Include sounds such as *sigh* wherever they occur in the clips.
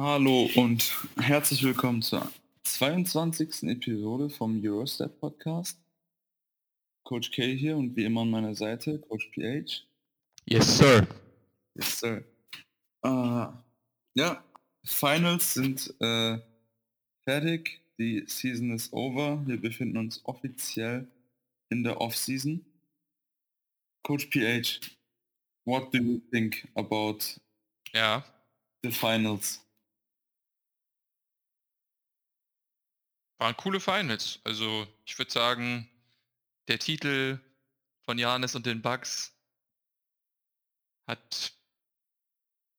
Hallo und herzlich willkommen zur 22. Episode vom Eurostep Podcast. Coach K hier und wie immer an meiner Seite Coach PH. Yes, sir. Yes, sir. Äh, ja, Finals sind äh, fertig. Die Season ist over. Wir befinden uns offiziell in der Off-Season. Coach PH, what do you think about Ja, the finals? Waren coole Finals. Also ich würde sagen, der Titel von Janis und den Bucks hat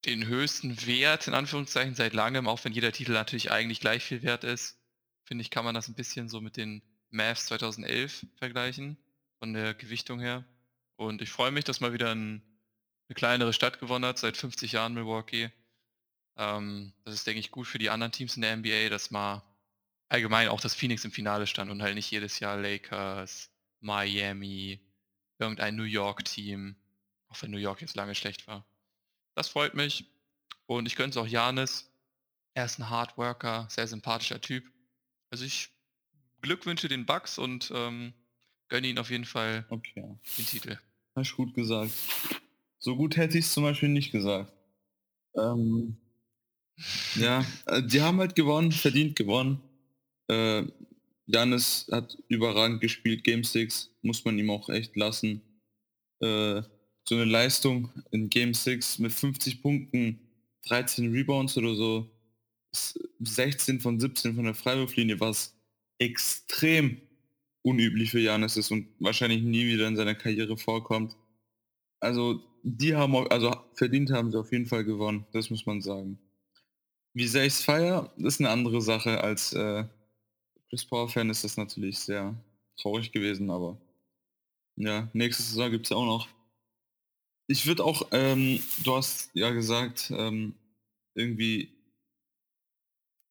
den höchsten Wert, in Anführungszeichen, seit langem, auch wenn jeder Titel natürlich eigentlich gleich viel wert ist. Finde ich, kann man das ein bisschen so mit den Mavs 2011 vergleichen, von der Gewichtung her. Und ich freue mich, dass mal wieder ein, eine kleinere Stadt gewonnen hat, seit 50 Jahren Milwaukee. Ähm, das ist, denke ich, gut für die anderen Teams in der NBA, dass mal allgemein auch das Phoenix im Finale stand und halt nicht jedes Jahr Lakers, Miami, irgendein New York-Team, auch wenn New York jetzt lange schlecht war. Das freut mich und ich gönne es auch Janis. Er ist ein Hardworker, sehr sympathischer Typ. Also ich glückwünsche den Bucks und ähm, gönne ihn auf jeden Fall Okay, den Titel. hast du gut gesagt. So gut hätte ich es zum Beispiel nicht gesagt. Ähm, *laughs* ja, äh, die haben halt gewonnen, verdient gewonnen. Äh, Janis hat überragend gespielt, Game 6, muss man ihm auch echt lassen. Äh, so eine Leistung in Game 6 mit 50 Punkten, 13 Rebounds oder so, s- 16 von 17 von der Freiwurflinie, was extrem unüblich für Janis ist und wahrscheinlich nie wieder in seiner Karriere vorkommt. Also die haben, also verdient haben sie auf jeden Fall gewonnen, das muss man sagen. Wie sehr ich es feier, ist eine andere Sache. Als äh, Chris Paul-Fan ist das natürlich sehr traurig gewesen, aber ja, nächste Saison gibt es ja auch noch. Ich würde auch, ähm, du hast ja gesagt, ähm, irgendwie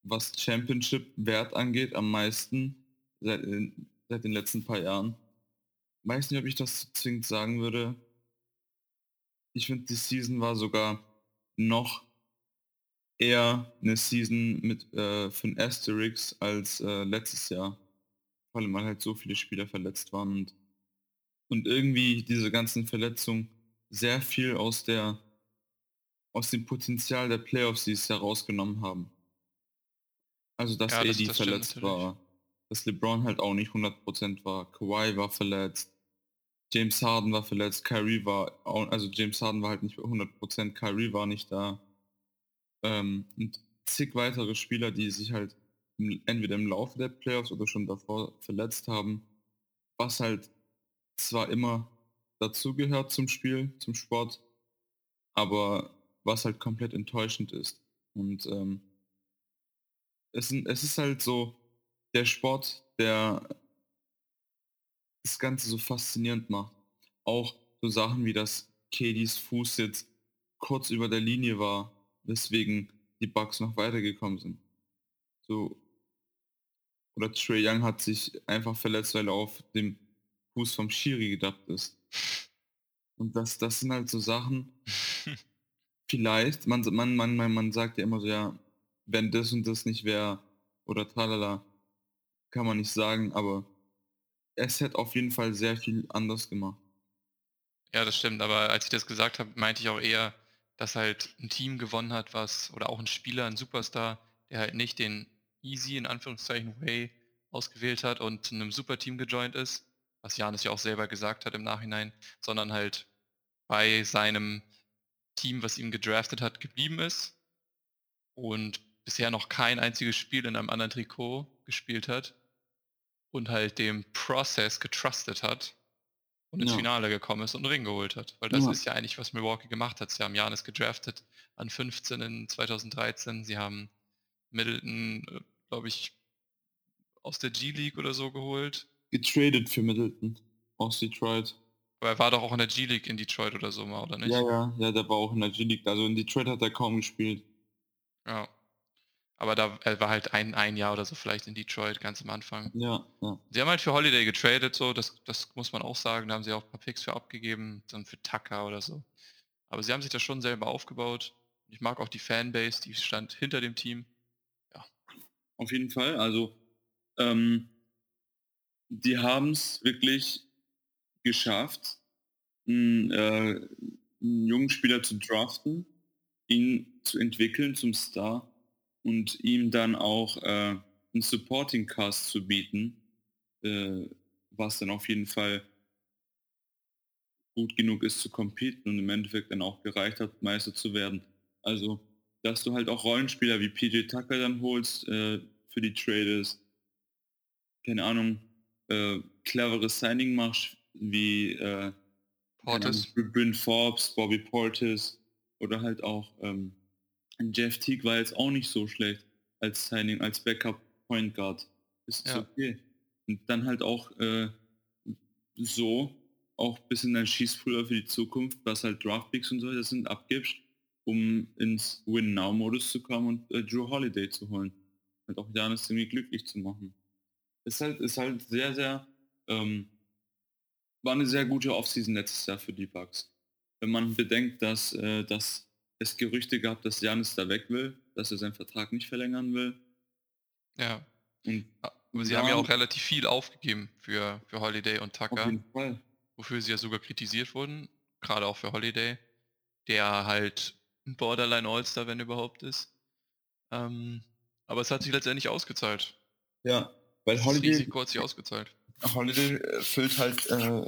was Championship-Wert angeht, am meisten seit, in- seit den letzten paar Jahren. Weiß nicht, ob ich das zwingend sagen würde. Ich finde, die Season war sogar noch eher eine Season mit äh, ein Asterix als äh, letztes Jahr. Vor allem, weil halt so viele Spieler verletzt waren und, und irgendwie diese ganzen Verletzungen sehr viel aus der aus dem Potenzial der Playoffs, die es herausgenommen haben. Also dass Ja, das- AD das stimmt verletzt war, dass LeBron halt auch nicht 100% war, Kawhi war verletzt, James Harden war verletzt, Kyrie war, also James Harden war halt nicht 100%, Kyrie war nicht da. Ähm, und zig weitere Spieler, die sich halt entweder im Laufe der Playoffs oder schon davor verletzt haben, was halt zwar immer dazugehört zum Spiel, zum Sport, aber was halt komplett enttäuschend ist. Und ähm, es, es ist halt so der Sport, der das Ganze so faszinierend macht. Auch so Sachen wie, dass Kadys Fuß jetzt kurz über der Linie war, weswegen die Bugs noch weitergekommen sind. So. Oder Trey Young hat sich einfach verletzt, weil er auf dem Fuß vom Schiri gedacht ist. Und das, das sind halt so Sachen, *laughs* vielleicht, man, man, man, man, man sagt ja immer so, ja, wenn das und das nicht wäre, oder tralala, kann man nicht sagen, aber es hätte auf jeden Fall sehr viel anders gemacht. Ja, das stimmt, aber als ich das gesagt habe, meinte ich auch eher, dass halt ein Team gewonnen hat, was, oder auch ein Spieler, ein Superstar, der halt nicht den easy, in Anführungszeichen, Way ausgewählt hat und zu einem Superteam gejoint ist, was Janis ja auch selber gesagt hat im Nachhinein, sondern halt bei seinem Team, was ihn gedraftet hat, geblieben ist und bisher noch kein einziges Spiel in einem anderen Trikot gespielt hat und halt dem Process getrustet hat und ins Ja. Finale gekommen ist und einen Ring geholt hat. Weil das Ja. ist ja eigentlich, was Milwaukee gemacht hat. Sie haben Janis gedraftet an 15 in 2013. Sie haben Middleton, glaube ich, aus der G-League oder so geholt. Getradet für Middleton aus Detroit. Aber er war doch auch in der G-League in Detroit oder so mal, oder nicht? Ja, ja, ja, der war auch in der G-League. Also in Detroit hat er kaum gespielt. Ja. Aber da er war halt ein, ein Jahr oder so vielleicht in Detroit ganz am Anfang. Ja, ja. Sie haben halt für Holiday getradet, so, das, das muss man auch sagen. Da haben sie auch ein paar Picks für abgegeben, dann für Tucker oder so. Aber sie haben sich das schon selber aufgebaut. Ich mag auch die Fanbase, die stand hinter dem Team. Ja. Auf jeden Fall. Also ähm, die haben es wirklich geschafft, einen, äh, einen jungen Spieler zu draften, ihn zu entwickeln zum Star und ihm dann auch äh, einen Supporting Cast zu bieten, äh, was dann auf jeden Fall gut genug ist zu competen und im Endeffekt dann auch gereicht hat, Meister zu werden. Also, dass du halt auch Rollenspieler wie PJ Tucker dann holst äh, für die Traders, keine Ahnung, äh, cleveres Signing machst, wie äh, Portis. Bryn Forbes, Bobby Portis oder halt auch ähm, Jeff Teague war jetzt auch nicht so schlecht als Signing, als Backup Point Guard. Ist Ja. okay. Und dann halt auch äh, so auch ein bisschen dein Schießpulver für die Zukunft, was halt Draftpicks und so das sind, abgibst, um ins Win-Now-Modus zu kommen und äh, Drew Holiday zu holen. Und auch Janis irgendwie glücklich zu machen. Ist halt, ist halt sehr, sehr, ähm, war eine sehr gute Offseason letztes Jahr für die Bucks. Wenn man bedenkt, dass, äh, dass es Gerüchte gab, dass Janis da weg will, dass er seinen Vertrag nicht verlängern will. Ja. Und Aber sie Ja. haben ja auch relativ viel aufgegeben für, für Holiday und auf Tucker, jeden Fall. wofür sie ja sogar kritisiert wurden. Gerade auch für Holiday, der halt ein Borderline All-Star, wenn überhaupt ist. Ähm, aber es hat sich letztendlich ausgezahlt. Ja, weil Das Holiday, Risiko hat sich ausgezahlt. Holiday äh, füllt halt äh,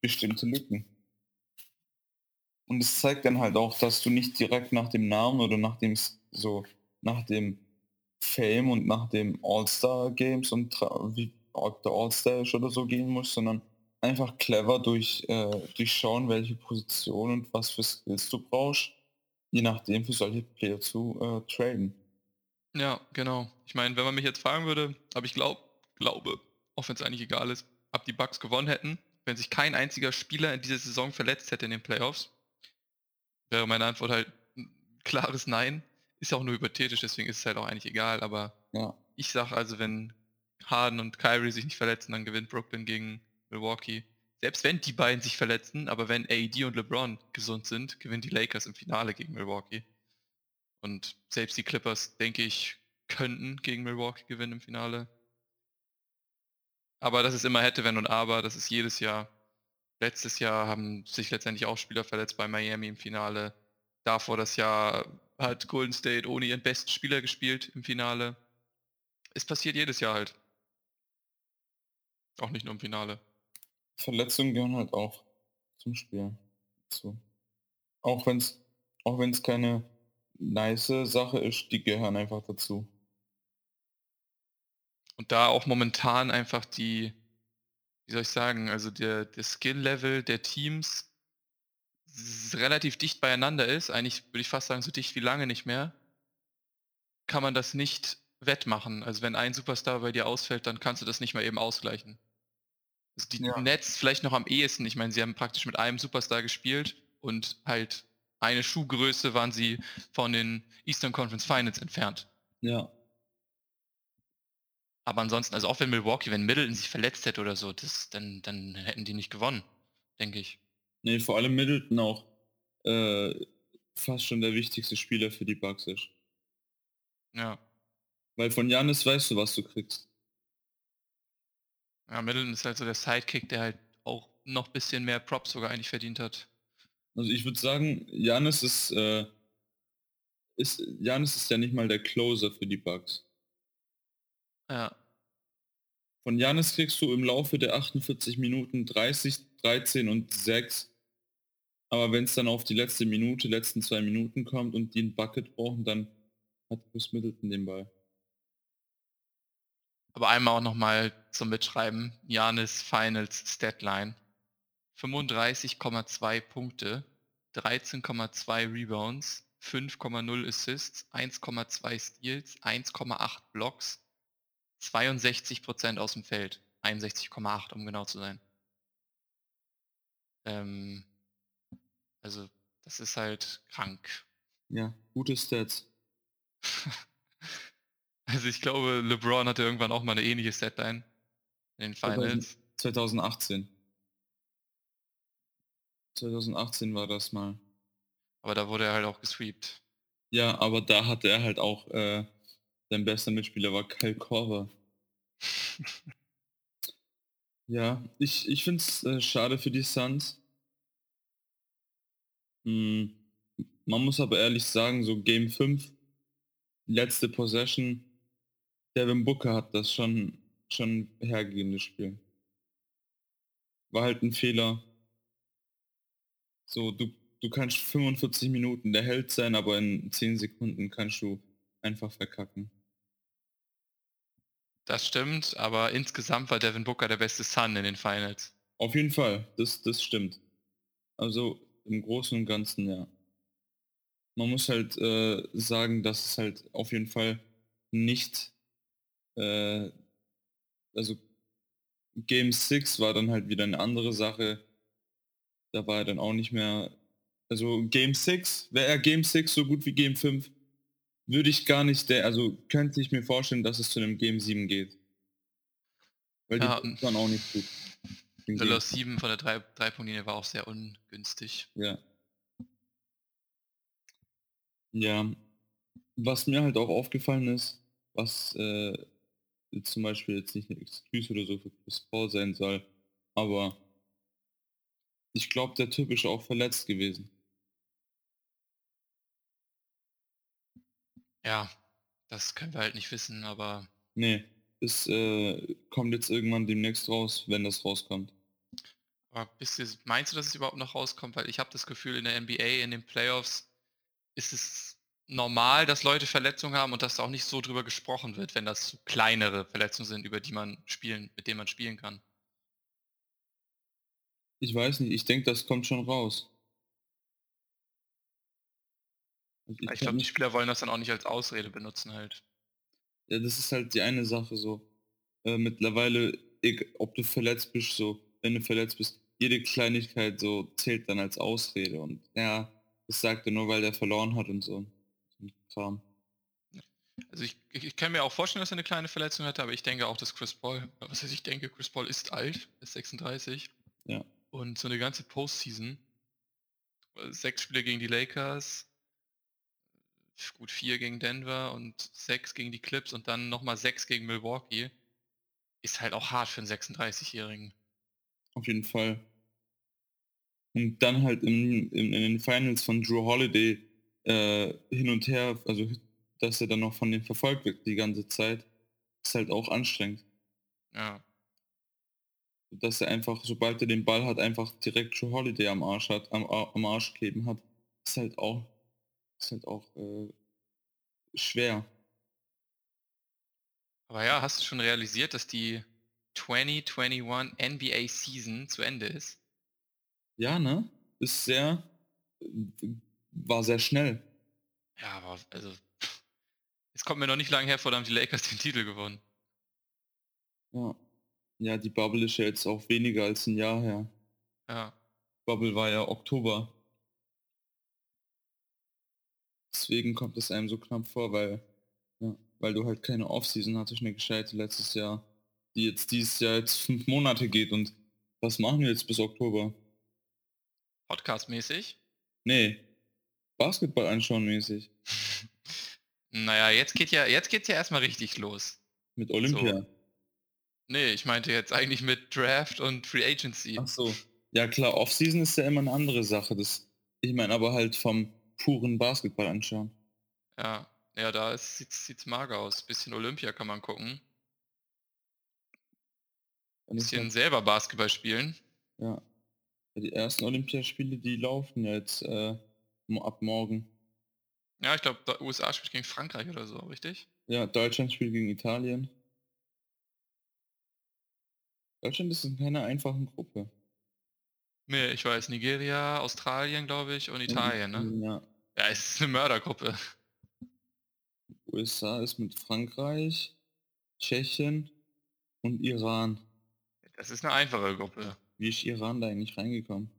bestimmte Lücken. Und es zeigt dann halt auch, dass du nicht direkt nach dem Namen oder nach dem so nach dem Fame und nach dem All-Star Games und wie ob der All-Star ist oder so gehen musst, sondern einfach clever durch äh, durchschauen, welche Position und was für Skills du brauchst, je nachdem für solche Player zu äh, traden. Ja, genau. Ich meine, wenn man mich jetzt fragen würde, aber ich glaub, glaube, auch wenn es eigentlich egal ist, ob die Bucks gewonnen hätten, wenn sich kein einziger Spieler in dieser Saison verletzt hätte in den Playoffs, wäre meine Antwort halt ein klares Nein. Ist ja auch nur hypothetisch, deswegen ist es halt auch eigentlich egal, aber Ja, ich sag also, wenn Harden und Kyrie sich nicht verletzen, dann gewinnt Brooklyn gegen Milwaukee. Selbst wenn die beiden sich verletzen, aber wenn AD und LeBron gesund sind, gewinnen die Lakers im Finale gegen Milwaukee. Und selbst die Clippers, denke ich, könnten gegen Milwaukee gewinnen im Finale. Aber das ist immer hätte, wenn und aber, das ist jedes Jahr. Letztes Jahr haben sich letztendlich auch Spieler verletzt bei Miami im Finale. Davor das Jahr hat Golden State ohne ihren besten Spieler gespielt im Finale. Es passiert jedes Jahr halt. Auch nicht nur im Finale. Verletzungen gehören halt auch zum Spiel dazu. Auch wenn es auch wenn's keine nice Sache ist, die gehören einfach dazu. Und da auch momentan einfach die, wie soll ich sagen, also der, der Skill-Level der Teams relativ dicht beieinander ist, eigentlich würde ich fast sagen, so dicht wie lange nicht mehr, kann man das nicht wettmachen. Also wenn ein Superstar bei dir ausfällt, dann kannst du das nicht mal eben ausgleichen. Also die Ja. Nets vielleicht noch am ehesten, ich meine, sie haben praktisch mit einem Superstar gespielt und halt eine Schuhgröße waren sie von den Eastern Conference Finals entfernt. Ja. Aber ansonsten, also auch wenn Milwaukee, wenn Middleton sich verletzt hätte oder so, das, dann, dann hätten die nicht gewonnen, denke ich. Nee, vor allem Middleton auch äh, fast schon der wichtigste Spieler für die Bucks ist. Ja. Weil von Janis weißt du, was du kriegst. Ja, Middleton ist halt so der Sidekick, der halt auch noch ein bisschen mehr Props sogar eigentlich verdient hat. Also ich würde sagen, Janis ist, äh, ist Janis ist ja nicht mal der Closer für die Bucks. Ja. Von Janis kriegst du im Laufe der 48 Minuten 30, 13 und 6. Aber wenn es dann auf die letzte Minute, letzten zwei Minuten kommt und die ein Bucket brauchen, dann hat Chris Middleton den Ball. Aber einmal auch nochmal zum Mitschreiben. Janis Finals Statline. 35,2 Punkte, 13,2 Rebounds, 5,0 Assists, 1,2 Steals, 1,8 Blocks, 62% aus dem Feld. 61,8 um genau zu sein. Ähm, also das ist halt krank. Ja, gute Stats. *laughs* Also ich glaube, LeBron hatte irgendwann auch mal eine ähnliche Statline in den Finals. 2018. 2018 war das mal. Aber da wurde er halt auch gesweept. Ja, aber da hatte er halt auch, äh, sein bester Mitspieler war Kyle Korver. Ja, ich, ich finde es äh, schade für die Suns. Hm, man muss aber ehrlich sagen, so Game 5, letzte Possession, Devin Booker hat das schon, schon hergegeben, das Spiel. War halt ein Fehler. So, du, du kannst 45 Minuten der Held sein, aber in 10 Sekunden kannst du einfach verkacken. Das stimmt, aber insgesamt war Devin Booker der beste Sun in den Finals. Auf jeden Fall, das, das stimmt. Also im Großen und Ganzen, ja. Man muss halt äh, sagen, dass es halt auf jeden Fall nicht, äh, also Game 6 war dann halt wieder eine andere Sache. Da war er dann auch nicht mehr, also Game 6, wäre er Game 6 so gut wie Game 5, würde ich gar nicht, also könnte ich mir vorstellen, dass es zu einem Game 7 geht. Weil Ja, die waren auch nicht gut. Lillard 7 von der 3 Dreipunktlinie war auch sehr ungünstig. Ja. Ja. Was mir halt auch aufgefallen ist, was äh, zum Beispiel jetzt nicht eine Excuse oder so für Chris Paul sein soll, aber ich glaube, der Typ ist auch verletzt gewesen. Ja, das können wir halt nicht wissen, aber Nee, es äh, kommt jetzt irgendwann demnächst raus, wenn das rauskommt. Aber bist du, meinst du, dass es überhaupt noch rauskommt? Weil ich habe das Gefühl, in der NBA, in den Playoffs, ist es normal, dass Leute Verletzungen haben und dass da auch nicht so drüber gesprochen wird, wenn das so kleinere Verletzungen sind, über die man spielen, mit denen man spielen kann. Ich weiß nicht, ich denke, das kommt schon raus. Ich, kann glaube, die Spieler wollen das dann auch nicht als Ausrede benutzen halt. Ja, das ist halt die eine Sache so. Äh, mittlerweile, ob du verletzt bist, so, wenn du verletzt bist, jede Kleinigkeit so zählt dann als Ausrede und ja, das sagt er nur, weil der verloren hat und so. Kram. Also ich, ich, ich kann mir auch vorstellen, dass er eine kleine Verletzung hatte, aber ich denke auch, dass Chris Paul, was heißt ich denke, Chris Paul ist alt, ist 36. Ja. Und so eine ganze Postseason, äh, sechs Spiele gegen die Lakers, gut vier gegen Denver und sechs gegen die Clips und dann nochmal sechs gegen Milwaukee, ist halt auch hart für einen 36-Jährigen. Auf jeden Fall. Und dann halt in, in, in den Finals von Drew Holiday äh, hin und her, also dass er dann noch von denen verfolgt wird die ganze Zeit, ist halt auch anstrengend. Ja. dass er einfach, sobald er den Ball hat, einfach direkt Joe Holiday am Arsch hat, am, am Arsch kleben hat, ist halt auch, ist halt auch äh, schwer. Aber ja, hast du schon realisiert, dass die 2021 NBA Season zu Ende ist? Ja, ne? Ist sehr, äh, war sehr schnell. Ja, aber also, es kommt mir noch nicht lange her, vor da haben die Lakers den Titel gewonnen. Ja. Ja, die Bubble ist ja jetzt auch weniger als ein Jahr her. Ja. Bubble war ja Oktober. Deswegen kommt es einem so knapp vor, weil, ja, weil du halt keine Offseason hattest, eine gescheite letztes Jahr, die jetzt dieses Jahr jetzt *laughs* fünf Monate geht und was machen wir jetzt bis Oktober? Podcast-mäßig. Nee, Basketball anschauen mäßig. *laughs* Naja, jetzt geht ja, jetzt geht's ja erstmal richtig los. Mit Olympia. Nee, ich meinte jetzt eigentlich mit Draft und Free Agency. Ach so. Ja klar, Offseason ist ja immer eine andere Sache. Das, ich meine aber halt vom puren Basketball anschauen. Ja, ja, da sieht's, sieht's mager aus. Bisschen Olympia kann man gucken. Bisschen halt, selber Basketball spielen. ja. Die ersten Olympiaspiele, die laufen jetzt äh, ab morgen. Ja, ich glaube, USA spielt gegen Frankreich oder so, richtig? Ja, Deutschland spielt gegen Italien. Deutschland ist in keiner einfachen Gruppe. Nee, ich weiß, Nigeria, Australien, glaube ich, und Italien, ne? Ja. Ja, es ist eine Mördergruppe. USA ist mit Frankreich, Tschechien und Iran. Das ist eine einfache Gruppe. Wie ist Iran da eigentlich reingekommen?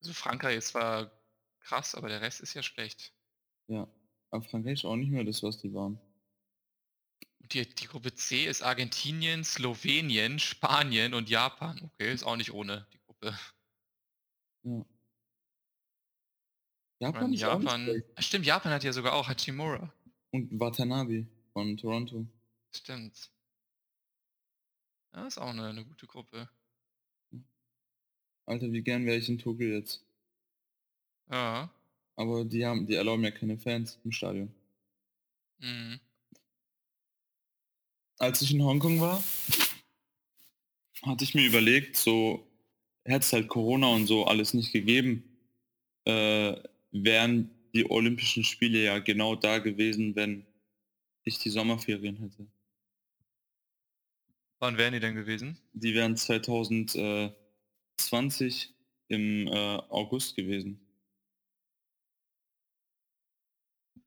Also Frankreich ist zwar krass, aber der Rest ist ja schlecht. Ja. Aber Frankreich ist auch nicht mehr das, was die waren. Die, die Gruppe C ist Argentinien, Slowenien, Spanien und Japan. Okay, ist auch nicht ohne die Gruppe. Ja. Japan Japan. Ah, Stimmt, Japan hat ja sogar auch Hachimura. Und Watanabe von Toronto. Stimmt. Ja, ist auch eine, eine gute Gruppe. Alter, wie gern wäre ich in Tokio jetzt. Ja. Aber die haben, die erlauben ja keine Fans im Stadion. Mhm. Als ich in Hongkong war, hatte ich mir überlegt, so hätte es halt Corona und so alles nicht gegeben, äh, wären die Olympischen Spiele ja genau da gewesen, wenn ich die Sommerferien hätte. Wann wären die denn gewesen? Die wären 2020 im äh, August gewesen.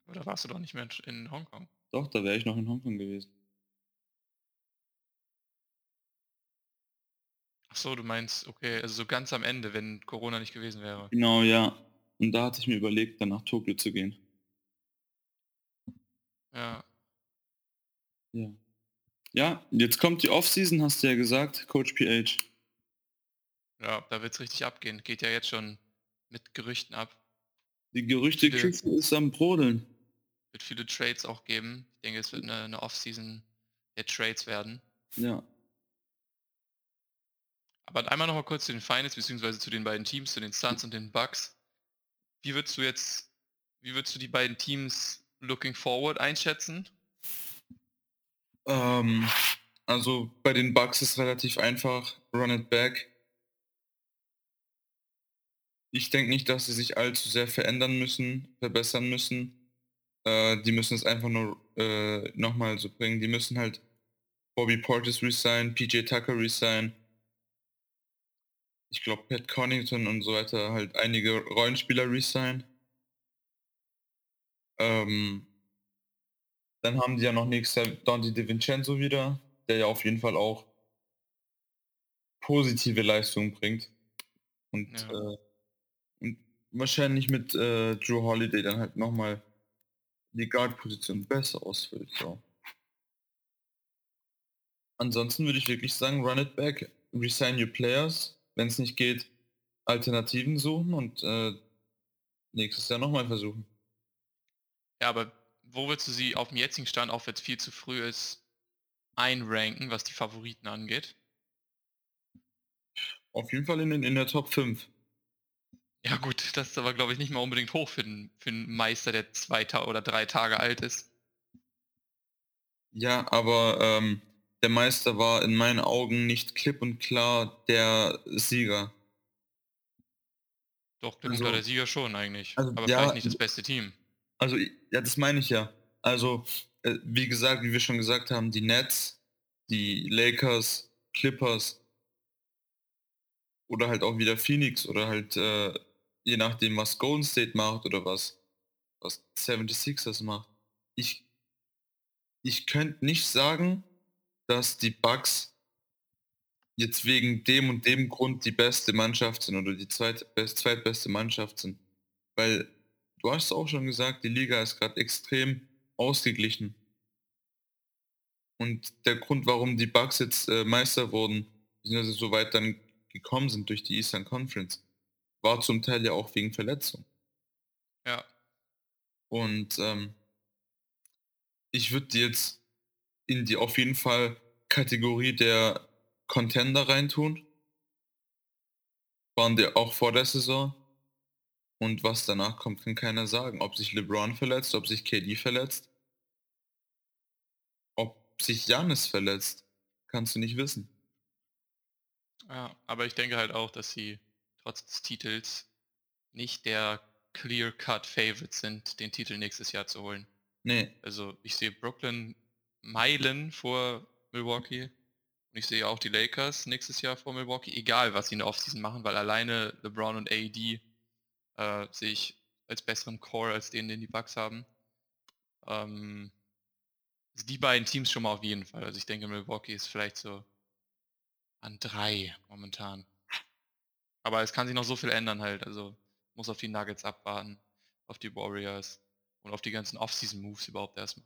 Oder warst du doch nicht mehr in- in Hongkong? Doch, da wäre ich noch in Hongkong gewesen. Ach so, du meinst, okay, also so ganz am Ende, wenn Corona nicht gewesen wäre. Genau, ja. Und da hatte ich mir überlegt, dann nach Tokio zu gehen. Ja. Ja. Ja, jetzt kommt die Offseason, hast du ja gesagt, Coach PH. Ja, da wird's richtig abgehen. Geht ja jetzt schon mit Gerüchten ab. Die Gerüchtekiste ist am Brodeln. Wird viele Trades auch geben. Ich denke, es wird eine, eine Off-Season der Trades werden. Ja. Aber einmal noch mal kurz zu den Finals, beziehungsweise zu den beiden Teams, zu den Suns und den Bucks. Wie würdest du jetzt, wie würdest du die beiden Teams looking forward einschätzen? Ähm, also bei den Bucks ist relativ einfach, run it back. Ich denke nicht, dass sie sich allzu sehr verändern müssen, verbessern müssen. Äh, die müssen es einfach nur äh, nochmal so bringen. Die müssen halt Bobby Portis resign, PJ Tucker resign. Ich glaube Pat Connaughton und so weiter, halt einige Rollenspieler resign. Ähm, dann haben die ja noch nächstes Jahr Dante DiVincenzo wieder, der ja auf jeden Fall auch positive Leistungen bringt. Und, Ja. äh, und wahrscheinlich mit äh, Drew Holiday dann halt nochmal die Guard-Position besser ausfüllt. So. Ansonsten würde ich wirklich sagen, run it back, resign your players. Wenn es nicht geht, Alternativen suchen und äh, nächstes Jahr nochmal versuchen. Ja, aber wo würdest du sie auf dem jetzigen Stand, auch wenn es viel zu früh ist, einranken, was die Favoriten angeht? Auf jeden Fall in, den, in der Top 5. Ja gut, das ist aber glaube ich nicht mal unbedingt hoch für einen, für einen Meister, der zwei Ta oder drei Tage alt ist. Ja, aber ähm, der Meister war in meinen Augen nicht klipp und klar der Sieger. Doch, der Also- war der Sieger schon eigentlich. also, aber ja, vielleicht nicht das beste Team. Also, ja, das meine ich ja. Also, äh, wie gesagt, wie wir schon gesagt haben, die Nets, die Lakers, Clippers oder halt auch wieder Phoenix oder halt äh, je nachdem, was Golden State macht oder was, was 76ers macht. Ich, ich könnte nicht sagen, dass die Bucks jetzt wegen dem und dem Grund die beste Mannschaft sind oder die zweitbest, zweitbeste Mannschaft sind. Weil du hast auch schon gesagt, die Liga ist gerade extrem ausgeglichen. Und der Grund, warum die Bucks jetzt äh, Meister wurden, beziehungsweise so weit dann gekommen sind durch die Eastern Conference, war zum Teil ja auch wegen Verletzung. Ja. Und ähm, ich würde jetzt in die auf jeden Fall Kategorie der Contender reintun. Waren die auch vor der Saison. Und was danach kommt, kann keiner sagen. Ob sich LeBron verletzt, ob sich KD verletzt, ob sich Janis verletzt, kannst du nicht wissen. Ja, aber ich denke halt auch, dass sie trotz des Titels nicht der clear-cut Favorite sind, den Titel nächstes Jahr zu holen. Nee, Also ich sehe Brooklyn Meilen vor Milwaukee und ich sehe auch die Lakers nächstes Jahr vor Milwaukee, egal was sie in der Offseason machen, weil alleine LeBron und AD äh, sehe ich als besseren Core als den, den die Bucks haben. Ähm, also die beiden Teams schon mal auf jeden Fall. Also ich denke Milwaukee ist vielleicht so an drei momentan. Aber es kann sich noch so viel ändern halt. Also muss auf die Nuggets abwarten, auf die Warriors und auf die ganzen Off-Season-Moves überhaupt erstmal.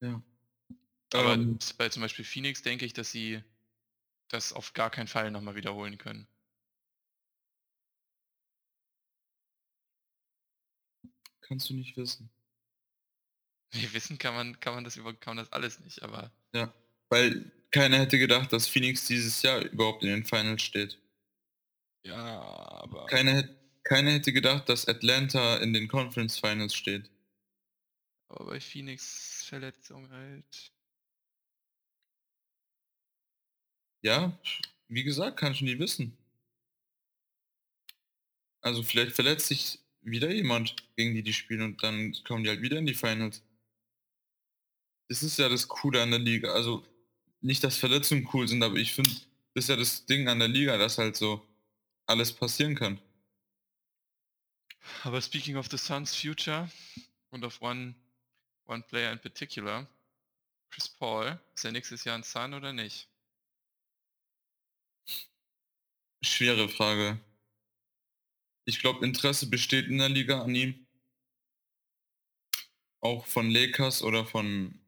Ja. Aber ähm, bei zum Beispiel Phoenix denke ich, dass sie das auf gar keinen Fall nochmal wiederholen können. Kannst du nicht wissen. Nee, wissen kann man, kann man das über, kann man das alles nicht, aber. Ja, weil keiner hätte gedacht, dass Phoenix dieses Jahr überhaupt in den Finals steht. Ja, aber. Keiner, keiner hätte gedacht, dass Atlanta in den Conference Finals steht. Aber bei Phoenix Verletzung halt. Ja, wie gesagt, kann ich nie wissen. Also vielleicht verletzt sich wieder jemand, gegen die die spielen und dann kommen die halt wieder in die Finals. Das ist ja das Coole an der Liga. Also nicht, dass Verletzungen cool sind, aber ich finde, das ist ja das Ding an der Liga, dass halt so alles passieren kann. Aber speaking of the Suns future und of one, one player in particular, Chris Paul, ist er nächstes Jahr ein Sun oder nicht? Schwere Frage. Ich glaube, Interesse besteht in der Liga an ihm. Auch von Lakers oder von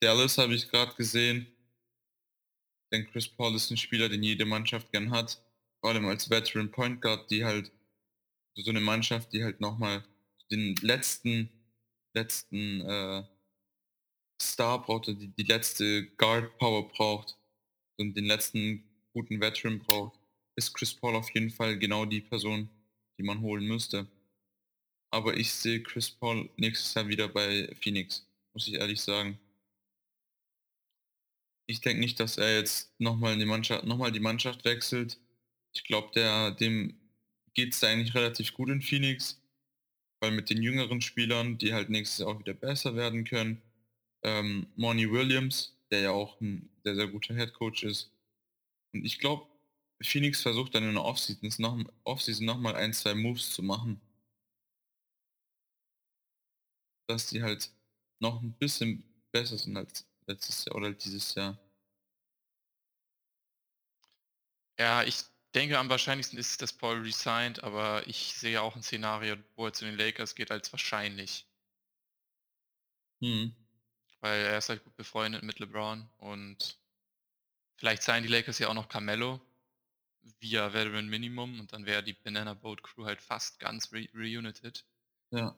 Dallas habe ich gerade gesehen. Denn Chris Paul ist ein Spieler, den jede Mannschaft gern hat. Vor allem als Veteran Point Guard, die halt so eine Mannschaft, die halt nochmal den letzten, letzten äh, Star braucht, die, die letzte Guard Power braucht und den letzten guten Veteran braucht, ist Chris Paul auf jeden Fall genau die Person, die man holen müsste. Aber ich sehe Chris Paul nächstes Jahr wieder bei Phoenix, muss ich ehrlich sagen. Ich denke nicht, dass er jetzt nochmal die Mannschaft, noch die Mannschaft wechselt. Ich glaube, der, dem geht es eigentlich relativ gut in Phoenix, weil mit den jüngeren Spielern, die halt nächstes Jahr auch wieder besser werden können, ähm, Monty Williams, der ja auch ein sehr, sehr guter Head Coach ist. Und ich glaube, Phoenix versucht dann in der Offseason noch, Offseason noch mal ein, zwei Moves zu machen. Dass die halt noch ein bisschen besser sind als letztes Jahr oder dieses Jahr. Ja, ich denke, am wahrscheinlichsten ist, dass Paul resigned, aber ich sehe auch ein Szenario, wo er zu den Lakers geht, als wahrscheinlich. Hm. Weil er ist halt gut befreundet mit LeBron und vielleicht seien die Lakers ja auch noch Carmelo via Veteran Minimum und dann wäre die Banana Boat Crew halt fast ganz re reunited. Ja.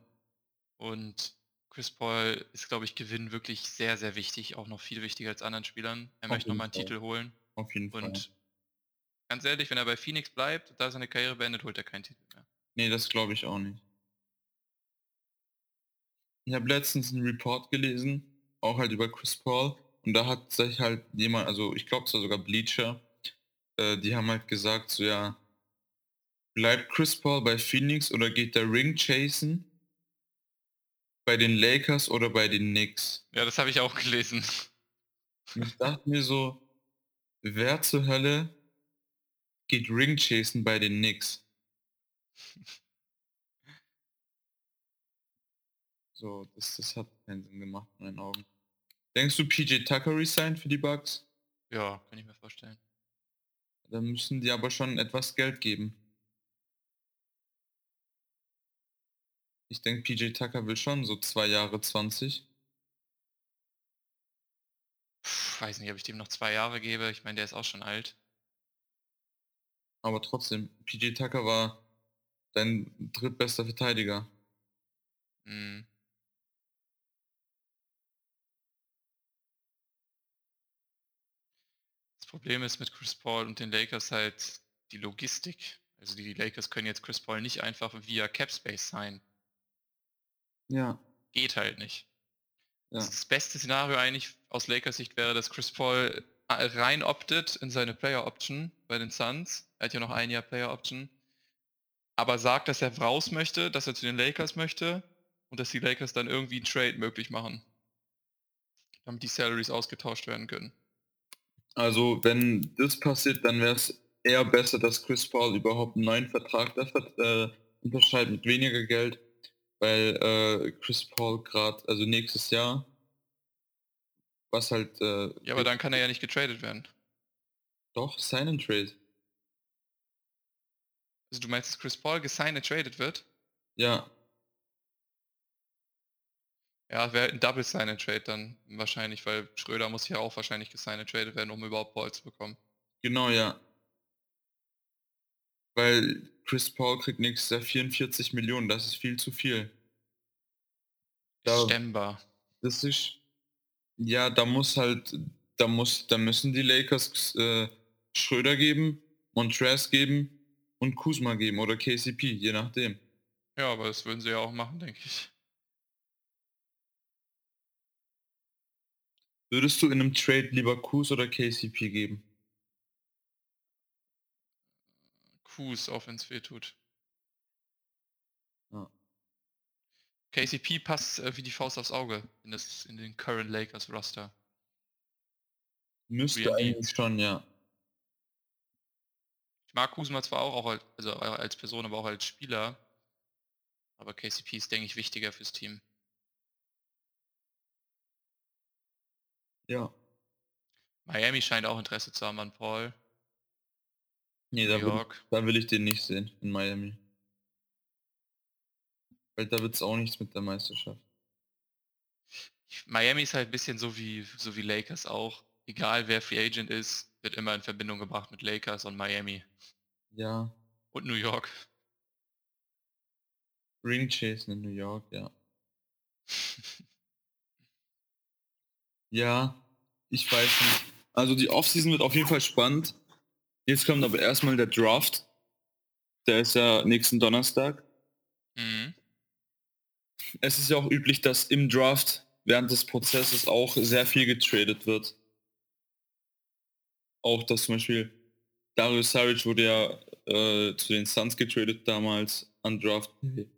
Und Chris Paul ist, glaube ich, Gewinn wirklich sehr, sehr wichtig, auch noch viel wichtiger als anderen Spielern. Er Auf möchte nochmal einen jeden Titel holen. Auf jeden Fall. Ganz ehrlich, wenn er bei Phoenix bleibt, da seine Karriere beendet, holt er keinen Titel mehr. Nee, das glaube ich auch nicht. Ich habe letztens einen Report gelesen, auch halt über Chris Paul. Und da hat sich halt jemand, also ich glaube es war sogar Bleacher, äh, die haben halt gesagt, so ja, bleibt Chris Paul bei Phoenix oder geht der Ring chasen? Bei den Lakers oder bei den Knicks? Ja, das habe ich auch *laughs* gelesen. Und ich dachte mir so, wer zur Hölle geht Ring chasen bei den Knicks? So, das, das hat keinen Sinn gemacht in meinen Augen. Denkst du, PJ Tucker resigned für die Bucks? Ja, kann ich mir vorstellen. Dann müssen die aber schon etwas Geld geben. Ich denke, PJ Tucker will schon so zwei Jahre 20. Puh, weiß nicht, ob ich dem noch zwei Jahre gebe. Ich meine, der ist auch schon alt. Aber trotzdem, PJ Tucker war dein drittbester Verteidiger. Mhm. Das Problem ist mit Chris Paul und den Lakers halt die Logistik. Also die Lakers können jetzt Chris Paul nicht einfach via Capspace sein. Ja. Geht halt nicht. Ja. Das beste Szenario eigentlich aus Lakers Sicht wäre, dass Chris Paul rein optet in seine Player Option bei den Suns. Er hat ja noch ein Jahr Player Option. Aber sagt, dass er raus möchte, dass er zu den Lakers möchte und dass die Lakers dann irgendwie einen Trade möglich machen. Damit die Salaries ausgetauscht werden können. Also wenn das passiert, dann wäre es eher besser, dass Chris Paul überhaupt einen neuen Vertrag äh, unterschreibt mit weniger Geld, weil äh, Chris Paul gerade, also nächstes Jahr, was halt... Äh, Ja, aber dann kann er ja nicht getradet werden. Doch, sign and trade. Also du meinst, dass Chris Paul gesigned und traded wird? Ja, Ja, wäre ein Double Sign and Trade dann wahrscheinlich, weil Schröder muss ja auch wahrscheinlich gesigned und traded werden, um überhaupt Paul zu bekommen. genau, ja. Weil Chris Paul kriegt nächstes Jahr 44 Millionen, das ist viel zu viel. Da, Stemmbar. das ist, ja, da muss halt, da muss, da müssen die Lakers äh, Schröder geben, Montrez geben und Kuzma geben oder KCP, je nachdem. Ja, aber das würden sie ja auch machen, denke ich. Würdest du in einem Trade lieber Kuz oder KCP geben? Kuz, auch wenn es weh tut. KCP passt äh, wie die Faust aufs Auge in, das, in den Current Lakers Roster. Müsste Really? eigentlich schon, ja. Ich mag Kuzma zwar auch, auch als, also als Person, aber auch als Spieler. Aber KCP ist, denke ich, wichtiger fürs Team. Ja. Miami scheint auch Interesse zu haben an Paul. Nee, da will, da will ich den nicht sehen in Miami. Weil da wird es auch nichts mit der Meisterschaft. Miami ist halt ein bisschen so wie, so wie Lakers auch. Egal wer Free Agent ist, wird immer in Verbindung gebracht mit Lakers und Miami. Ja. Und New York. Ring Chase in New York, ja. *laughs* Ja, ich weiß nicht. Also die Offseason wird auf jeden Fall spannend. Jetzt kommt aber erstmal der Draft. Der ist ja nächsten Donnerstag. Mhm. Es ist ja auch üblich, dass im Draft während des Prozesses auch sehr viel getradet wird. Auch dass zum Beispiel Darius Saric wurde ja äh, zu den Suns getradet damals an Draft. Day.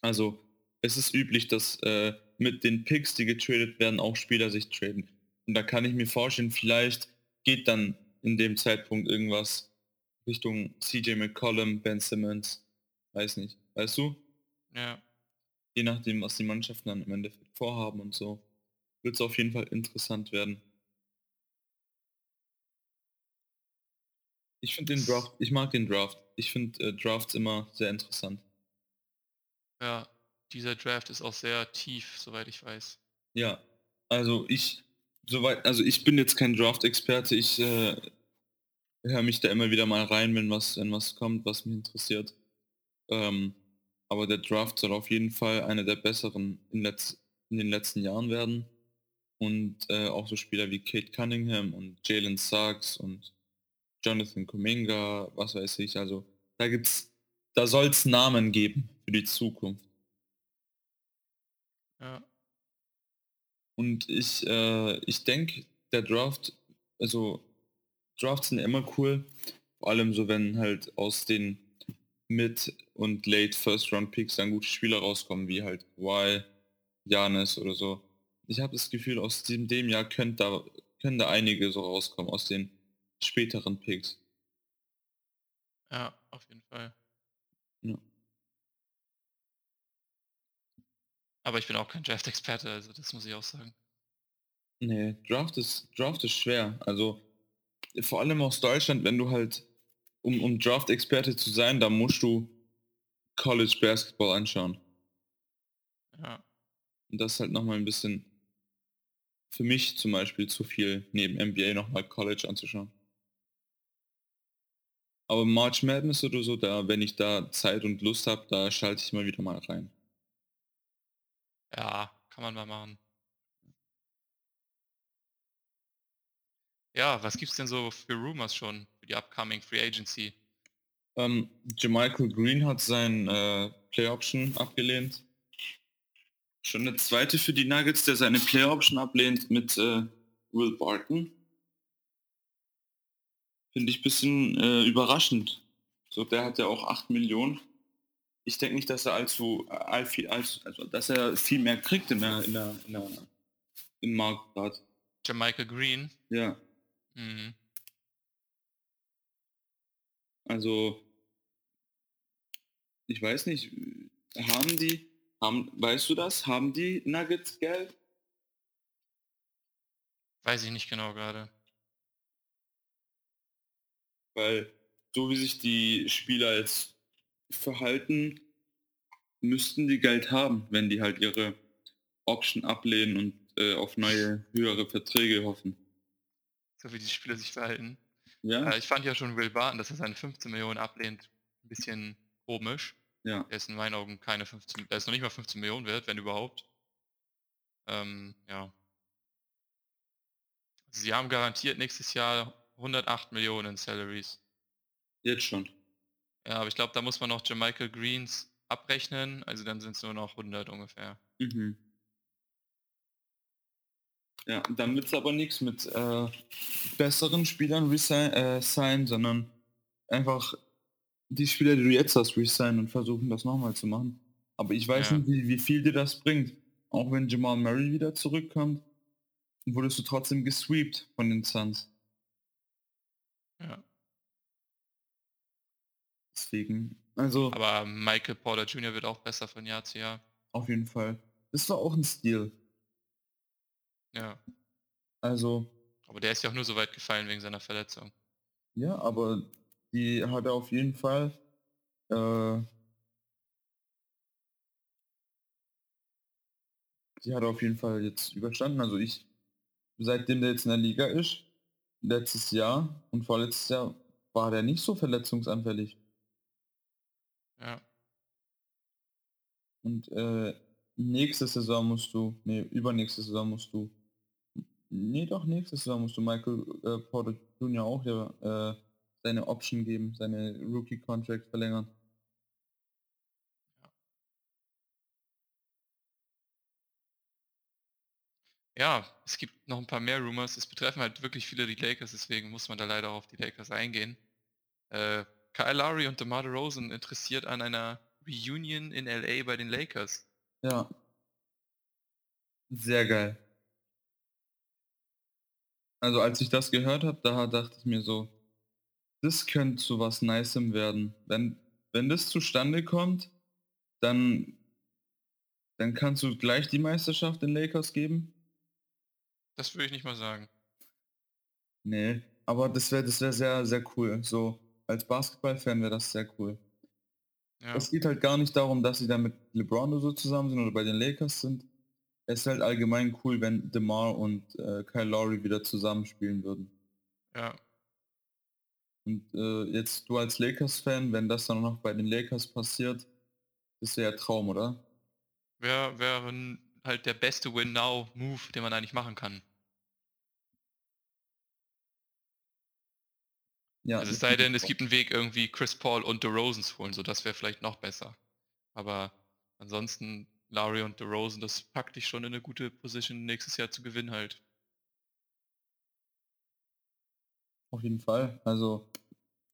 Also es ist üblich, dass äh, mit den Picks, die getradet werden, auch Spieler sich traden. Und da kann ich mir vorstellen, vielleicht geht dann in dem Zeitpunkt irgendwas Richtung CJ McCollum, Ben Simmons, weiß nicht, weißt du? Ja. Je nachdem, was die Mannschaften dann im Endeffekt vorhaben und so, wird es auf jeden Fall interessant werden. Ich finde den Draft, ich mag den Draft. Ich finde äh, Drafts immer sehr interessant. Ja. Dieser Draft ist auch sehr tief, soweit ich weiß. Ja, also ich, soweit, also ich bin jetzt kein Draft-Experte. Ich äh, höre mich da immer wieder mal rein, wenn was, wenn was kommt, was mich interessiert. Ähm, aber der Draft soll auf jeden Fall einer der besseren in, letz in den letzten Jahren werden. Und äh, auch so Spieler wie Kate Cunningham und Jalen Suggs und Jonathan Kuminga, was weiß ich. Also da gibt's, da soll es Namen geben für die Zukunft. Ja. Und ich, äh, ich denke, der Draft, also Drafts sind immer cool, vor allem so, wenn halt aus den Mid- und Late First Round Picks dann gute Spieler rauskommen, wie halt Kawhi, Janis oder so. Ich habe das Gefühl, aus dem, dem Jahr können da, können da einige so rauskommen, aus den späteren Picks. Ja, auf jeden Fall. Ja. Aber ich bin auch kein Draft-Experte, also das muss ich auch sagen. Nee, Draft ist, Draft ist schwer. Also vor allem aus Deutschland, wenn du halt, um, um Draft-Experte zu sein, da musst du College Basketball anschauen. Ja. Und das ist halt nochmal ein bisschen für mich zum Beispiel zu viel, neben NBA nochmal College anzuschauen. Aber March Madness oder so, da, wenn ich da Zeit und Lust habe, da schalte ich mal wieder mal rein. Ja, kann man mal machen. Ja, was gibt's denn so für Rumors schon die upcoming Free Agency? Ähm, Jamichael Green hat sein äh, Play Option abgelehnt. Schon der zweite für die Nuggets, der seine Play Option ablehnt mit äh, Will Barton. Finde ich ein bisschen äh, überraschend. So, der hat ja auch 8 Millionen. Ich denke nicht, dass er allzu äh, all viel, allzu, also dass er viel mehr kriegt in der, in der, in der im Markt grad. Jamichael Green. Ja. Mhm. Also, ich weiß nicht, haben die, haben, weißt du das, haben die Nuggets Geld? Weiß ich nicht genau gerade. Weil so wie sich die Spieler jetzt verhalten, müssten die Geld haben, wenn die halt ihre Option ablehnen und äh, auf neue, höhere Verträge hoffen. So wie die Spieler sich verhalten. Ja? Äh, ich fand ja schon Will Barton, dass er seine 15 Millionen ablehnt, ein bisschen komisch. Ja. Der ist in meinen Augen keine 15, der ist noch nicht mal 15 Millionen wert, wenn überhaupt. Ähm, ja. Sie haben garantiert nächstes Jahr 108 Millionen in Salaries. Jetzt schon. Ja, aber ich glaube, da muss man noch Jermichael Greens abrechnen, also dann sind es nur noch 100 ungefähr. Mhm. Ja, dann wird es aber nichts mit äh, besseren Spielern resign, äh, sein, sondern einfach die Spieler, die du jetzt hast, resign und versuchen das nochmal zu machen. Aber ich weiß Ja. nicht, wie, wie viel dir das bringt. Auch wenn Jamal Murray wieder zurückkommt, wurdest du trotzdem gesweept von den Suns. Ja. Deswegen, also Aber Michael Porter Jr. wird auch besser von Jahr zu Jahr. auf jeden Fall. Das war auch ein Stil. Ja. Also, Aber der ist ja auch nur so weit gefallen wegen seiner Verletzung. ja, aber die hat er auf jeden Fall äh, die hat er auf jeden Fall jetzt überstanden. Also ich, seitdem der jetzt in der Liga ist, letztes Jahr und vorletztes Jahr war der nicht so verletzungsanfällig. Ja. Und äh, nächste Saison musst du, nee, übernächste Saison musst du, nee, doch nächste Saison musst du Michael äh, Porter Jr. auch ja, äh, seine Option geben, seine Rookie-Contract verlängern. Ja, es gibt noch ein paar mehr Rumors. Es betreffen halt wirklich viele die Lakers, deswegen muss man da leider auf die Lakers eingehen. Äh, Kyle Lowry und DeMar DeRozan interessiert an einer Reunion in LA bei den Lakers. Ja. Sehr geil. Also als ich das gehört habe, da dachte ich mir so, das könnte zu was Nicem werden. Wenn, wenn das zustande kommt, dann, dann kannst du gleich die Meisterschaft den Lakers geben. Das würde ich nicht mal sagen. Nee, aber das wäre das wär sehr, sehr cool. So als Basketballfan wäre das sehr cool. Ja, Es geht halt gar nicht darum, dass sie da mit LeBron oder so zusammen sind oder bei den Lakers sind. Es ist halt allgemein cool, wenn DeMar und äh, Kyle Lowry wieder zusammenspielen würden. ja. Und äh, jetzt du als Lakers-Fan, wenn das dann noch bei den Lakers passiert, ist ja Traum, oder? Wäre wär n- halt der beste Win-Now-Move, den man eigentlich machen kann. Ja, Also es sei denn, es gibt einen Weg, irgendwie Chris Paul und DeRozan zu holen, so das wäre vielleicht noch besser. Aber ansonsten Lowry und DeRozan, das packt dich schon in eine gute Position, nächstes Jahr zu gewinnen halt. auf jeden Fall. Also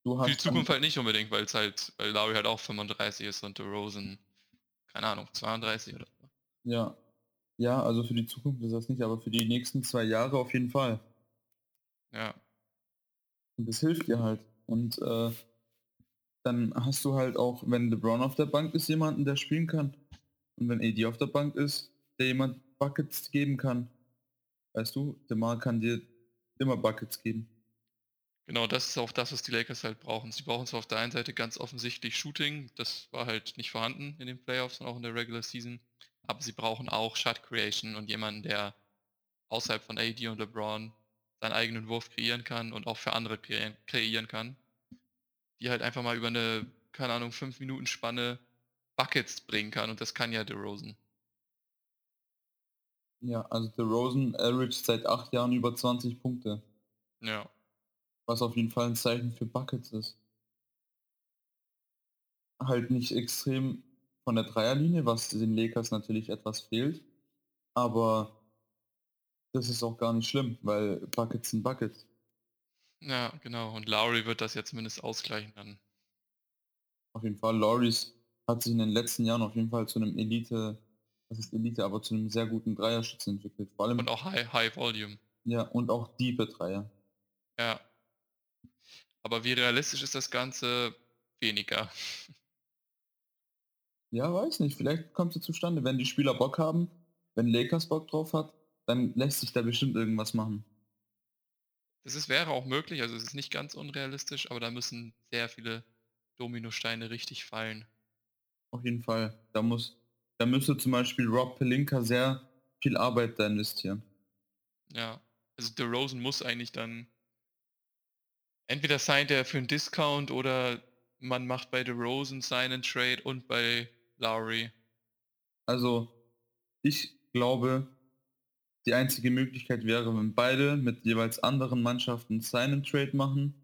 du hast Für die Zukunft halt nicht unbedingt, weil es halt, weil Lowry halt auch 35 ist und DeRozan, keine Ahnung, 32 oder so. ja, ja, also für die Zukunft ist das nicht, aber für die nächsten zwei Jahre auf jeden Fall. Ja, Und das hilft dir halt. Und äh, dann hast du halt auch, wenn LeBron auf der Bank ist, jemanden, der spielen kann. Und wenn AD auf der Bank ist, der jemand Buckets geben kann. Weißt du, DeMar kann dir immer Buckets geben. genau, das ist auch das, was die Lakers halt brauchen. Sie brauchen zwar auf der einen Seite ganz offensichtlich Shooting, das war halt nicht vorhanden in den Playoffs und auch in der Regular Season, aber sie brauchen auch Shot Creation und jemanden, der außerhalb von AD und LeBron seinen eigenen Wurf kreieren kann und auch für andere kreieren, kreieren kann, die halt einfach mal über eine, keine Ahnung, 5 Minuten Spanne Buckets bringen kann und das kann ja DeRozan. Ja, also der Rosen average seit acht Jahren über 20 Punkte. Ja, Was auf jeden Fall ein Zeichen für Buckets ist. Halt nicht extrem von der Dreierlinie, was den Lakers natürlich etwas fehlt. Aber das ist auch gar nicht schlimm, weil Buckets sind Buckets. ja, genau. Und Lowry wird das ja zumindest ausgleichen dann. Auf jeden Fall. Loris hat sich in den letzten Jahren auf jeden Fall zu einem Elite, was ist Elite, aber zu einem sehr guten Dreierschützen entwickelt. Vor allem, Und auch High, High Volume. ja, und auch diepe Dreier. Ja. Aber wie realistisch ist das Ganze? Weniger. Ja, weiß nicht. Vielleicht kommt es zustande. Wenn die Spieler Bock haben, wenn Lakers Bock drauf hat, dann lässt sich da bestimmt irgendwas machen. Das ist, wäre auch möglich, also es ist nicht ganz unrealistisch, aber da müssen sehr viele Dominosteine richtig fallen. Auf jeden Fall. Da muss, da müsste zum Beispiel Rob Pelinka sehr viel Arbeit da investieren. Ja. Also DeRozan muss eigentlich dann entweder signed er für einen Discount oder man macht bei DeRozan Sign and Trade und bei Lowry. Also, ich glaube, die einzige Möglichkeit wäre, wenn beide mit jeweils anderen Mannschaften Sign and Trade machen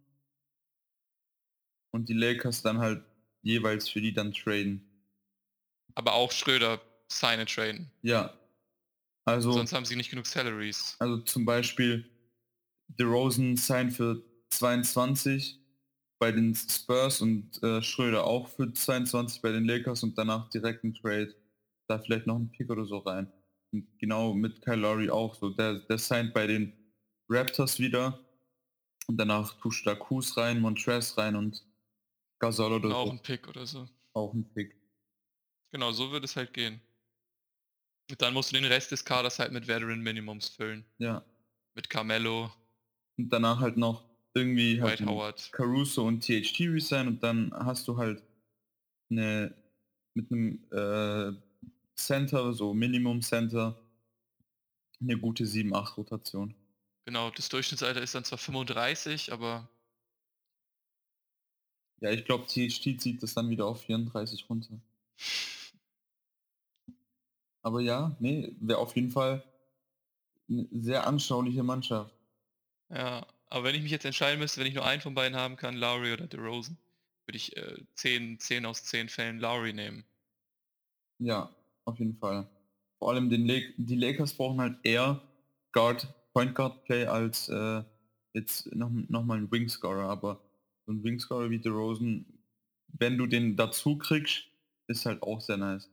und die Lakers dann halt jeweils für die dann traden. Aber auch Schröder Sign and Traden. Ja. Also, Sonst haben sie nicht genug Salaries. also zum Beispiel DeRozan sign für 22 bei den Spurs und äh, Schröder auch für 22 bei den Lakers und danach direkt ein Trade. Da vielleicht noch ein Pick oder so rein. Und genau mit Kyle Lowry auch so. Der, der signed bei den Raptors wieder und danach tust du da Kuz rein, Montrez rein und Gasol oder auch so. ein Pick oder so. Auch ein Pick. Genau, so wird es halt gehen. Und dann musst du den Rest des Kaders halt mit Veteran Minimums füllen. Ja. Mit Carmelo, Und danach halt noch irgendwie halt White Howard. Caruso und THT resign und dann hast du halt eine mit einem äh, Center, so Minimum Center, eine gute 7-8 Rotation. Genau, das Durchschnittsalter ist dann zwar 35, aber Ja, ich glaube, THT zieht das dann wieder auf 34 runter. *laughs* Aber ja, nee, wäre auf jeden Fall eine sehr anschauliche Mannschaft. ja. Aber wenn ich mich jetzt entscheiden müsste, wenn ich nur einen von beiden haben kann, Lowry oder DeRozan, würde ich äh, 10, 10 aus 10 Fällen Lowry nehmen. Ja, auf jeden Fall. Vor allem den Lak die Lakers brauchen halt eher Guard, Point Guard Play als äh, jetzt noch, noch mal ein Wingscorer, aber so ein Wingscorer wie DeRozan, wenn du den dazu kriegst, ist halt auch sehr nice.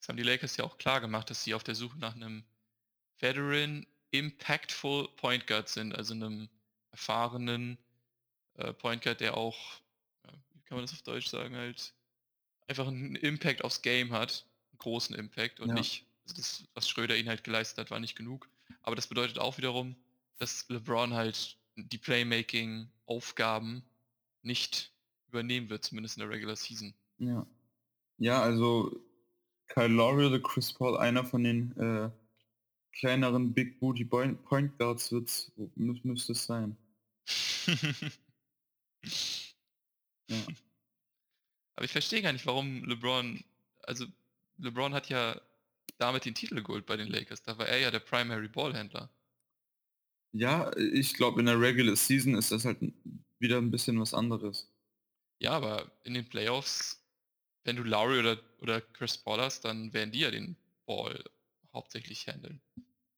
Das haben die Lakers ja auch klar gemacht, dass sie auf der Suche nach einem Veteran Impactful Point Guard sind, also einem erfahrenen äh, Point Guard, der auch, wie kann man das auf Deutsch sagen, halt einfach einen Impact aufs Game hat, einen großen Impact und Ja. nicht, also das, was Schröder ihn halt geleistet hat, war nicht genug. Aber das bedeutet auch wiederum, dass LeBron halt die Playmaking-Aufgaben nicht übernehmen wird, zumindest in der Regular Season. Ja. Ja, also Kyle Lowry oder Chris Paul, einer von den äh, kleineren Big Booty Point Guards wird's, mü müsste es sein. *laughs* Ja. Aber ich verstehe gar nicht, warum LeBron, also LeBron hat ja damit den Titel geholt bei den Lakers. Da war er ja der Primary Ballhändler. Ja, ich glaube in der Regular Season ist das halt wieder ein bisschen was anderes. Ja, aber in den Playoffs, wenn du Lowry oder, oder Chris Paul hast, dann werden die ja den Ball hauptsächlich handeln.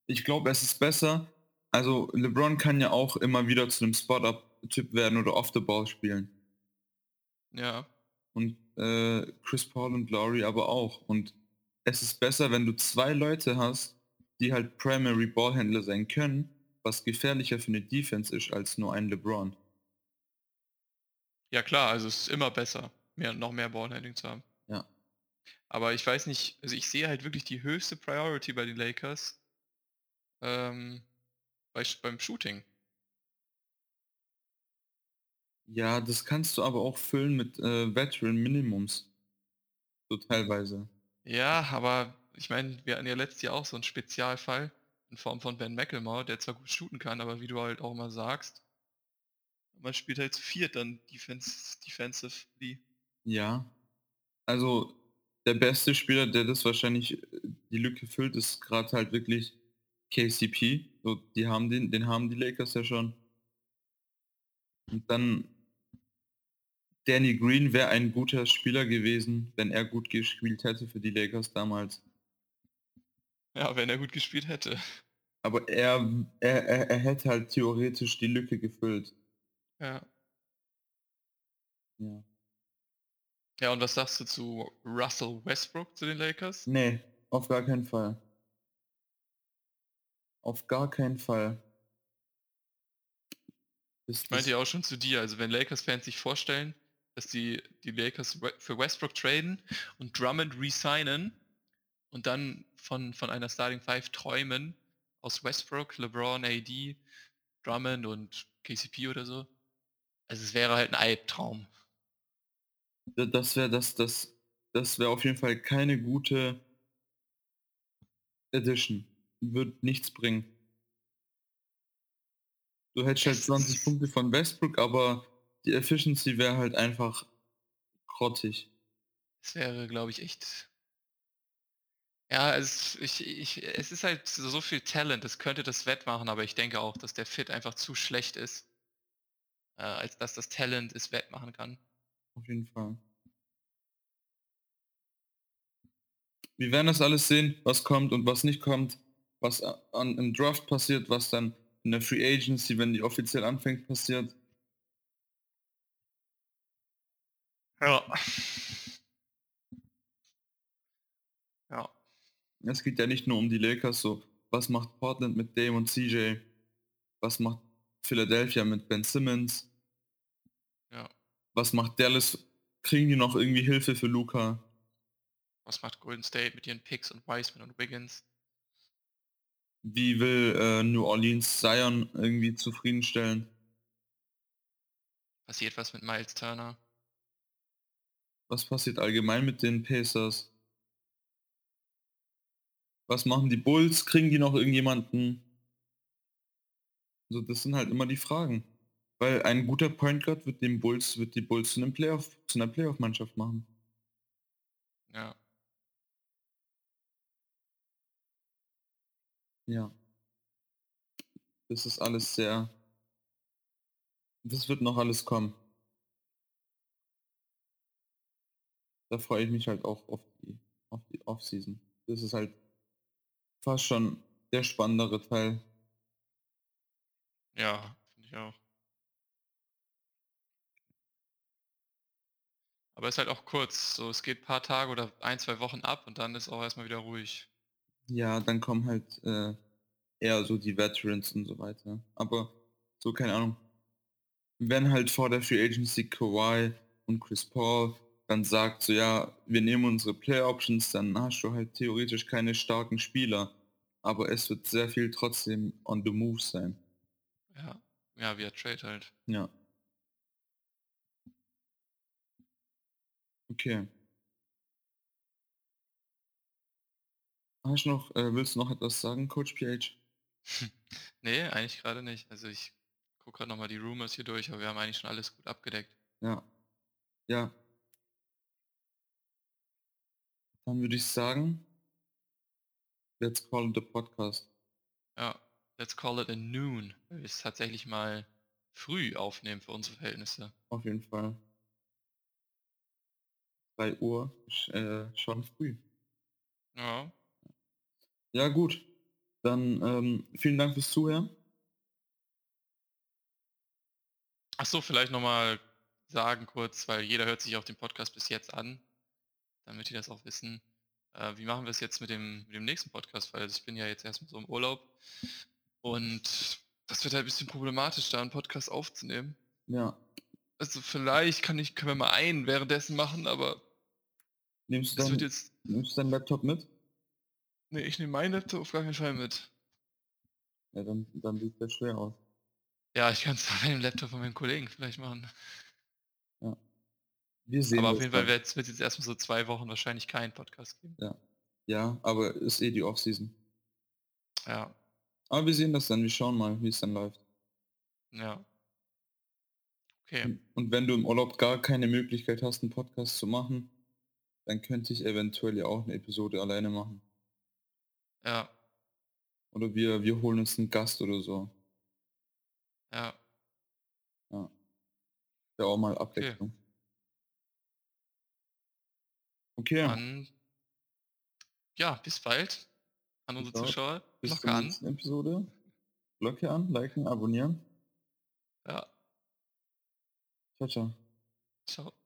Ich glaube, es ist besser. Also LeBron kann ja auch immer wieder zu einem Spot-Up-Typ werden oder off the ball spielen. Ja, Und äh, Chris Paul und Lowry aber auch. Und es ist besser, wenn du zwei Leute hast, die halt Primary Ballhändler sein können, was gefährlicher für eine Defense ist als nur ein LeBron. ja klar, also es ist immer besser, mehr, noch mehr Ballhandling zu haben. Ja. Aber ich weiß nicht, also ich sehe halt wirklich die höchste Priority bei den Lakers ähm, bei, beim Shooting. Ja, das kannst du aber auch füllen mit äh, Veteran Minimums. So teilweise. Ja, aber ich meine, wir hatten ja letztes Jahr auch so einen Spezialfall in Form von Ben McElmore, der zwar gut shooten kann, aber wie du halt auch immer sagst, man spielt halt zu viert dann Defense, Defensively. Ja. Also der beste Spieler, der das wahrscheinlich die Lücke füllt, ist gerade halt wirklich KCP. So, die haben den, den haben die Lakers ja schon. Und dann Danny Green wäre ein guter Spieler gewesen, wenn er gut gespielt hätte für die Lakers damals. Ja, wenn er gut gespielt hätte. Aber er, er, er, er hätte halt theoretisch die Lücke gefüllt. Ja. Ja. Ja, und was sagst du zu Russell Westbrook zu den Lakers? Nee, auf gar keinen Fall. Auf gar keinen Fall. Das, Ich meinte ja auch schon zu dir, also wenn Lakers-Fans sich vorstellen, dass die, die Lakers für Westbrook traden und Drummond resignen und dann von, von einer Starting Five träumen aus Westbrook, LeBron, AD, Drummond und KCP oder so. Also es wäre halt ein Albtraum. Da- Das wäre das, das, das wäre auf jeden Fall keine gute Edition. Wird nichts bringen. Du hättest halt Es 20 ist- Punkte von Westbrook, aber die Efficiency wäre halt einfach grottig. Es wäre, glaube ich, echt. Ja, es, ich, ich, es ist halt so viel Talent, es könnte das wettmachen, aber ich denke auch, dass der Fit einfach zu schlecht ist, äh, als dass das Talent es wettmachen kann. Auf jeden Fall. Wir werden das alles sehen, was kommt und was nicht kommt, was an, im Draft passiert, was dann in der Free Agency, wenn die offiziell anfängt, passiert. Ja. Ja. Es geht ja nicht nur um die Lakers, so was macht Portland mit Dame und CJ, was macht Philadelphia mit Ben Simmons. Was macht Dallas, kriegen die noch irgendwie Hilfe für Luca? Was macht Golden State mit ihren Picks und Wiseman und Wiggins? Wie will äh, New Orleans Zion irgendwie zufriedenstellen? Passiert was mit Miles Turner? Was passiert allgemein mit den Pacers? Was machen die Bulls? Kriegen die noch irgendjemanden? Also das sind halt immer die Fragen. Weil ein guter Point Guard wird den Bulls, wird die Bulls zu einem Playoff, zu einer Playoff-Mannschaft machen. Ja. Ja. Das ist alles sehr. Das wird noch alles kommen. Da freue ich mich halt auch auf die, auf die Offseason. Das ist halt fast schon der spannendere Teil. Ja, finde ich auch. Aber es ist halt auch kurz. So, es geht ein paar Tage oder ein, zwei Wochen ab und dann ist auch erstmal wieder ruhig. Ja, dann kommen halt äh, eher so die Veterans und so weiter. Aber so, keine Ahnung. Wenn halt vor der Free Agency Kawhi und Chris Paul dann sagt, so ja, wir nehmen unsere Play Options, dann hast du halt theoretisch keine starken Spieler. Aber es wird sehr viel trotzdem on the move sein. Ja, ja, via Trade halt. Ja. Okay. Hast du noch, äh, willst du noch etwas sagen, Coach PH? *laughs* nee, eigentlich gerade nicht. Also ich gucke gerade nochmal die Rumors hier durch, aber wir haben eigentlich schon alles gut abgedeckt. Ja. Ja. Dann würde ich sagen, let's call it a podcast. Ja, let's call it a noon, weil wir es tatsächlich mal früh aufnehmen für unsere Verhältnisse. Auf jeden Fall. 3 Uhr, äh, schon früh. Ja, Ja gut, dann ähm, vielen Dank fürs Zuhören. Ach so, vielleicht nochmal sagen kurz, weil jeder hört sich auch den Podcast bis jetzt an, damit die das auch wissen. Äh, wie machen wir es jetzt mit dem, mit dem nächsten Podcast? Weil ich bin ja jetzt erstmal so im Urlaub und das wird halt ein bisschen problematisch, da einen Podcast aufzunehmen. Ja. Also vielleicht kann ich, können wir mal einen währenddessen machen, aber Nimmst du, dein, jetzt. nimmst du deinen Laptop mit? Nee, ich nehme meinen Laptop auf gar keinen Fall mit. Ja, dann, dann sieht das schwer aus. Ja, ich kann es auf dem Laptop von meinen Kollegen vielleicht machen. Wir sehen aber auf jeden Fall wird es jetzt erstmal so zwei Wochen wahrscheinlich keinen Podcast geben. Ja, aber ist eh die Offseason. Ja, Aber wir sehen das dann, wir schauen mal, wie es dann läuft. ja. Okay. Und wenn du im Urlaub gar keine Möglichkeit hast, einen Podcast zu machen, dann könnte ich eventuell ja auch eine Episode alleine machen. Ja, Oder wir, wir holen uns einen Gast oder so. ja. Ja. Ja, auch mal Abwechslung. Okay, Dann, ja, bis bald an unsere. Zuschauer. bis Glocke zur an. nächsten Episode. Glocke an, liken, abonnieren. Chao, chao.